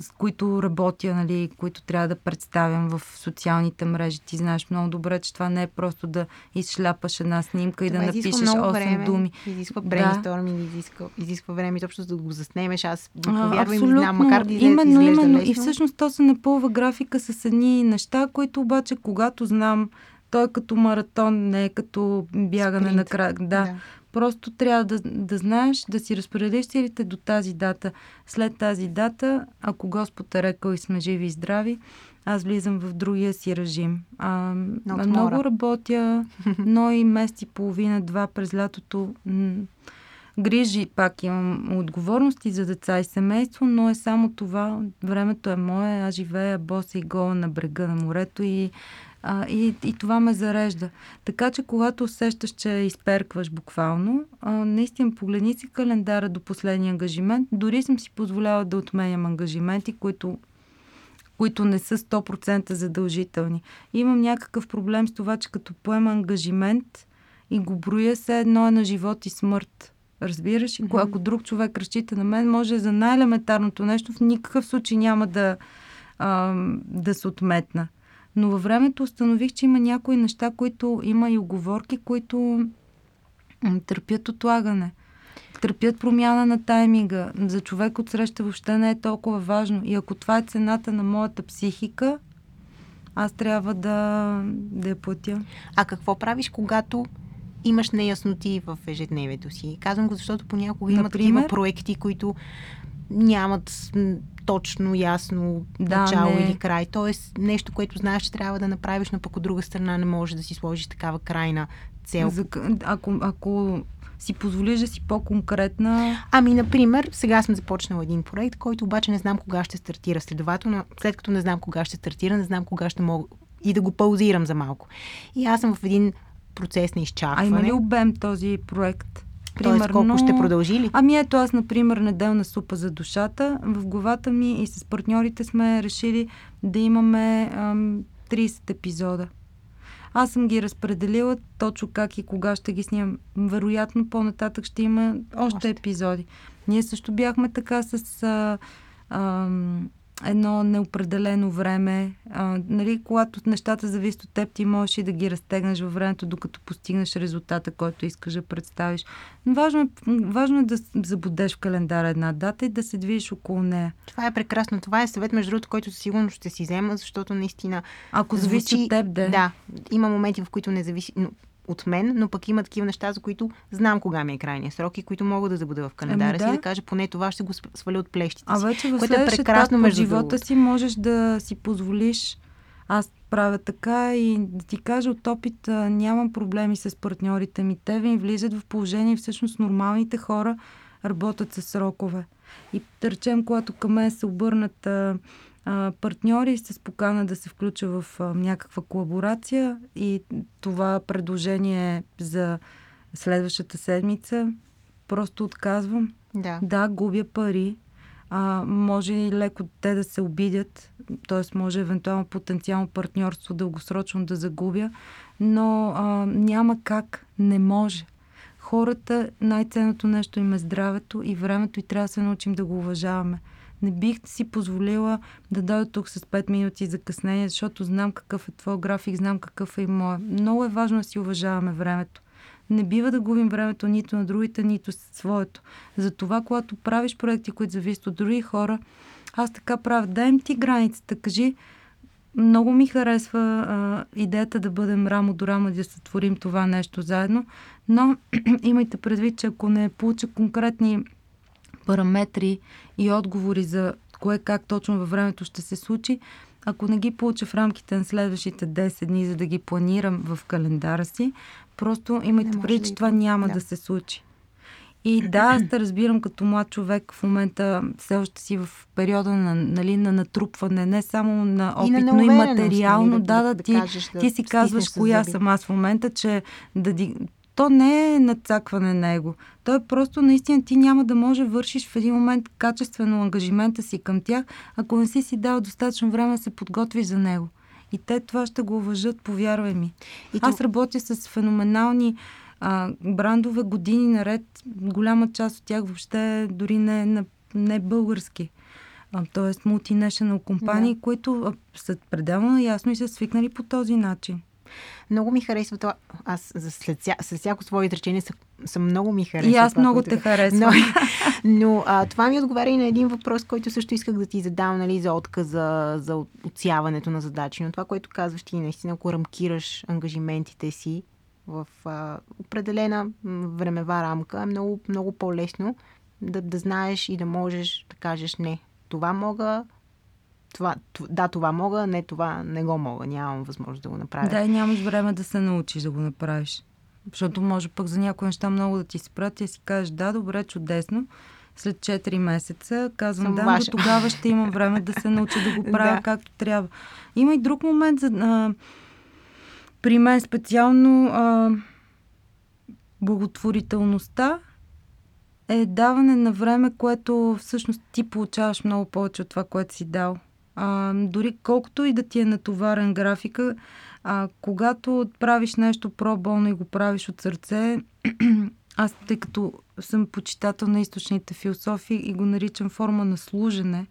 с които работя, нали, които трябва да представям в социалните мрежи. Ти знаеш много добре, че това не е просто да изшляпаш една снимка и да напишеш 8 време, думи. Изисква брейнсторминг, да. изисква, изисква време изобщо да го заснемеш. Аз повярвам и знам, макар да именно, именно. Лесно. И всъщност то се напълва графика с едни неща, които обаче, когато знам, той е като маратон, не е като бягане Спринт. на крак. Да. да. Просто трябва да, да знаеш, да си разпределиш силите до тази дата. След тази дата, ако Господ е рекал и сме живи и здрави, аз влизам в другия си режим. А, много работя, [LAUGHS] но и месец и половина, два през лятото. Грижи, пак имам отговорности за деца и семейство, но е само това. Времето е мое, аз живея боса и гола на брега на морето и а, и, и това ме зарежда. Така че, когато усещаш, че изперкваш буквално, а, наистина погледни си календара до последния ангажимент. Дори съм си позволяла да отменям ангажименти, които които не са 100% задължителни. Имам някакъв проблем с това, че като поема ангажимент и го броя се едно е на живот и смърт. Разбираш? Mm-hmm. Ако друг човек разчита на мен, може за най-елементарното нещо в никакъв случай няма да, а, да се отметна. Но във времето установих, че има някои неща, които има и оговорки, които търпят отлагане. Търпят промяна на тайминга. За човек от среща въобще не е толкова важно. И ако това е цената на моята психика, аз трябва да, да я платя. А какво правиш, когато имаш неясноти в ежедневието си? Казвам го, защото понякога има такива проекти, които нямат точно, ясно да, начало не. или край. Тоест нещо, което знаеш, че трябва да направиш, но пък от друга страна не можеш да си сложиш такава крайна цел. За, ако, ако си позволиш да си по-конкретна. Ами, например, сега съм започнала един проект, който обаче не знам кога ще стартира. Следователно, след като не знам кога ще стартира, не знам кога ще мога и да го паузирам за малко. И аз съм в един процес на изчакване. А има ли обем този проект? Примерно, Тоест, колко ще продължи ли? Ами ето аз, например, неделна супа за душата. В главата ми и с партньорите сме решили да имаме ам, 30 епизода. Аз съм ги разпределила точно как и кога ще ги снимам. Вероятно, по-нататък ще има още, още. епизоди. Ние също бяхме така с а, а, едно неопределено време. А, нали, когато нещата зависят от теб, ти можеш и да ги разтегнеш във времето, докато постигнеш резултата, който искаш да представиш. Но важно е, важно е да забудеш в календара една дата и да се движиш около нея. Това е прекрасно. Това е съвет, между другото, който сигурно ще си взема, защото наистина. Ако зависи от теб, да. Да. Има моменти, в които не зависи от мен, но пък има такива неща, за които знам кога ми е крайния срок и които мога да забуда в календара ами, да. си и да кажа, поне това ще го сваля от плещите А вече в което е прекрасно между живота другото. си можеш да си позволиш аз правя така и да ти кажа от опит, нямам проблеми с партньорите ми. Те ви влизат в положение, всъщност нормалните хора работят с срокове. И да речем, когато към мен се обърнат а, а, партньори с покана да се включа в а, някаква колаборация и това предложение за следващата седмица просто отказвам. Да. Да, губя пари. А, може и леко те да се обидят, т.е. може евентуално потенциално партньорство дългосрочно да загубя, но а, няма как, не може. Хората, най-ценното нещо им е здравето и времето и трябва да се научим да го уважаваме не бих си позволила да дойда тук с 5 минути закъснение, защото знам какъв е твой график, знам какъв е и моя. Много е важно да си уважаваме времето. Не бива да губим времето нито на другите, нито своето. Затова, когато правиш проекти, които зависят от други хора, аз така правя. Дай им ти границата. Кажи, много ми харесва а, идеята да бъдем рамо до рамо да сътворим това нещо заедно, но [CLEARS THROAT] имайте предвид, че ако не получа конкретни параметри и отговори за кое как точно във времето ще се случи, ако не ги получа в рамките на следващите 10 дни, за да ги планирам в календара си, просто имайте преди, че това няма да. да се случи. И да, аз те разбирам като млад човек в момента все още си в периода на, нали, на натрупване, не само на опит, и на но и материално. Нали, да, да, да, ти, кажеш, да ти си казваш коя съм аз в момента, че да, то не е надцакване на его. То е просто наистина ти няма да може вършиш в един момент качествено ангажимента си към тях, ако не си си дал достатъчно време да се подготвиш за него. И те това ще го уважат, повярвай ми. И Аз то... работя с феноменални а, брандове години наред. Голяма част от тях въобще дори не, не, не български. т.е. мултинешнъл компании, да. които са пределно ясно и са свикнали по този начин. Много ми харесва това. Аз за след, след всяко свое изречение съм, съм много ми харесва. И аз това, много те харесвам. Но, [LAUGHS] но а, това ми отговаря и на един въпрос, който също исках да ти задам, нали, за отказа, за отсяването на задачи. Но това, което казваш ти, наистина, ако рамкираш ангажиментите си в а, определена времева рамка, е много, много по-лесно да, да знаеш и да можеш да кажеш не. Това мога, това, да, това мога, не това не го мога, нямам възможност да го направя. Да, и нямаш време да се научиш да го направиш. Защото може пък за някои неща много да ти се прати и си кажеш, да, добре, чудесно. След 4 месеца казвам, Съм да, ваша. но тогава ще имам време да се науча да го [LAUGHS] правя да. както трябва. Има и друг момент за, а, при мен специално а, благотворителността е даване на време, което всъщност ти получаваш много повече от това, което си дал. А, дори колкото и да ти е натоварен графика, а, когато правиш нещо проболно и го правиш от сърце, [CLEARS THROAT] аз тъй като съм почитател на източните философии и го наричам форма на служене,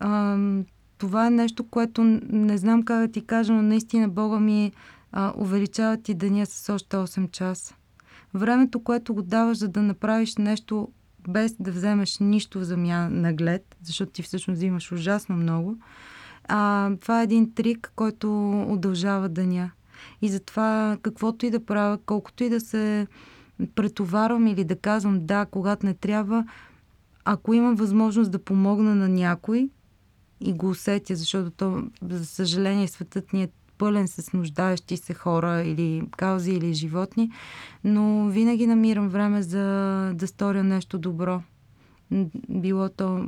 а, това е нещо, което не знам как да ти кажа, но наистина Бога ми а, увеличава ти деня с още 8 часа. Времето, което го даваш, за да направиш нещо без да вземеш нищо в замяна на глед, защото ти всъщност взимаш ужасно много, а, това е един трик, който удължава деня. И затова каквото и да правя, колкото и да се претоварвам или да казвам да, когато не трябва, ако имам възможност да помогна на някой и го усетя, защото то, за съжаление, светът ни е пълен с нуждаещи се хора или каузи или животни, но винаги намирам време за да сторя нещо добро. Било то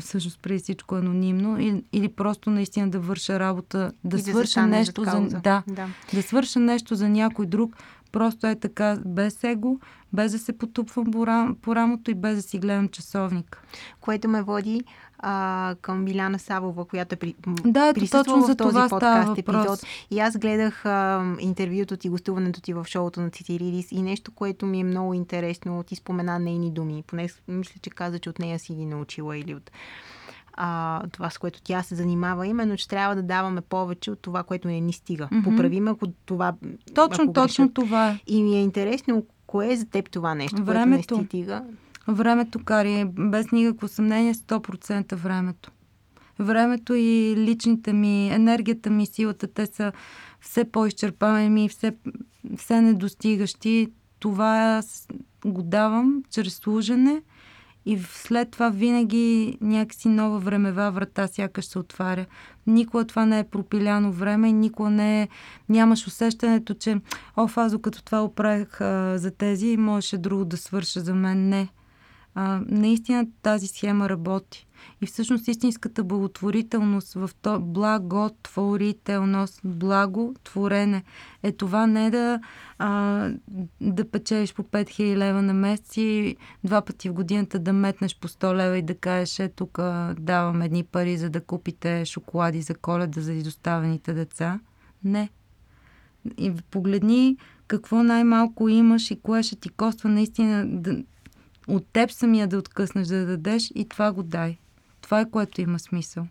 всъщност преди всичко анонимно или, или просто наистина да върша работа, да и свърша да нещо за, да, да. да свърша нещо за някой друг, просто е така, без его, без да се потупвам по, рам, по рамото и без да си гледам часовник. Което ме води а, към Миляна Савова, която е при, да, точно за този това подкаст епизод. И аз гледах а, интервюто ти, гостуването ти в шоуто на Цитиридис и нещо, което ми е много интересно. Ти спомена нейни думи. Поне мисля, че каза, че от нея си ги научила или от а, това, с което тя се занимава, именно, че трябва да даваме повече от това, което не ни стига. Mm-hmm. Поправим, ако това. Точно, ако точно грешат. това. И ми е интересно, кое е за теб това нещо, Времето. което не стига? Времето, Кари, без никакво съмнение, 100% времето. Времето и личните ми, енергията ми, силата, те са все по-изчерпаеми, все, все недостигащи. Това го давам чрез служене и след това винаги някакси нова времева врата сякаш се отваря. Никога това не е пропиляно време и никога не е... Нямаш усещането, че о, фазо, като това оправих а, за тези, можеше друго да свърша за мен. Не а, наистина тази схема работи. И всъщност истинската благотворителност в то благотворителност, благотворене е това не да, а, да печелиш по 5000 лева на месец и два пъти в годината да метнеш по 100 лева и да кажеш, е тук давам едни пари за да купите шоколади за коледа за изоставените деца. Не. И погледни какво най-малко имаш и кое ще ти коства наистина да, от теб самия да откъснеш да дадеш и това го дай. Това е което има смисъл.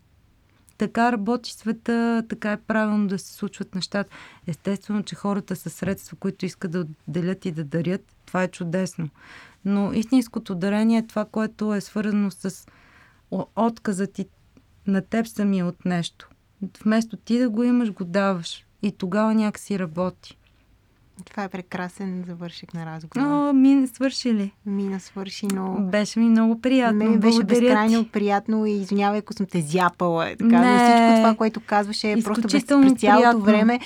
Така работи света, така е правилно да се случват нещата. Естествено, че хората са средства, които искат да отделят и да дарят. Това е чудесно. Но истинското дарение е това, което е свързано с отказът ти на теб самия от нещо. Вместо ти да го имаш, го даваш. И тогава някакси работи. Това е прекрасен завършик на разговора. О, мина свърши ли? Мина свърши, но... Беше ми много приятно. Ме беше безкрайно ти. приятно и извинявай, ако съм те зяпала. Така, Не, но всичко това, което казваше е просто през, през цялото приятно. време.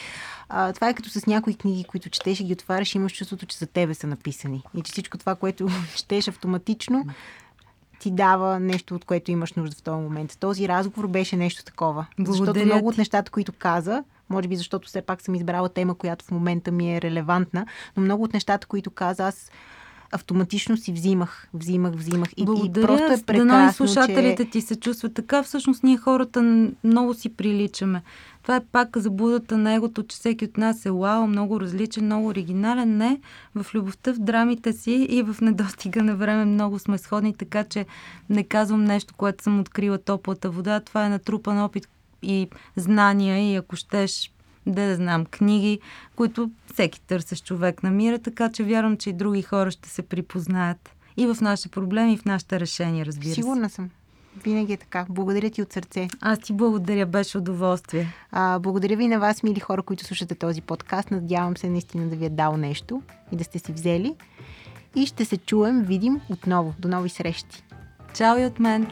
А, това е като с някои книги, които четеш и ги отваряш имаш чувството, че за тебе са написани. И че всичко това, което [LAUGHS] четеш автоматично, ти дава нещо, от което имаш нужда в този момент. Този разговор беше нещо такова. Благодаря защото много от нещата, които каза, може би защото все пак съм избрала тема, която в момента ми е релевантна, но много от нещата, които каза, аз автоматично си взимах, взимах, взимах. И, Благодаря. и просто е прекрасно, Дано и слушателите че... ти се чувстват така. Всъщност ние хората много си приличаме. Това е пак заблудата на егото, че всеки от нас е вау, много различен, много оригинален. Не, в любовта, в драмите си и в недостига на време много сме сходни, така че не казвам нещо, което съм открила топлата вода. Това е натрупан опит и знания и ако щеш да, да знам, книги, които всеки търсещ човек намира, така че вярвам, че и други хора ще се припознаят и в нашите проблеми, и в нашите решения, разбира се. Сигурна съм. Винаги е така. Благодаря ти от сърце. Аз ти благодаря, беше удоволствие. А, благодаря ви на вас, мили хора, които слушате този подкаст. Надявам се наистина да ви е дал нещо и да сте си взели. И ще се чуем, видим отново. До нови срещи. Чао и от мен!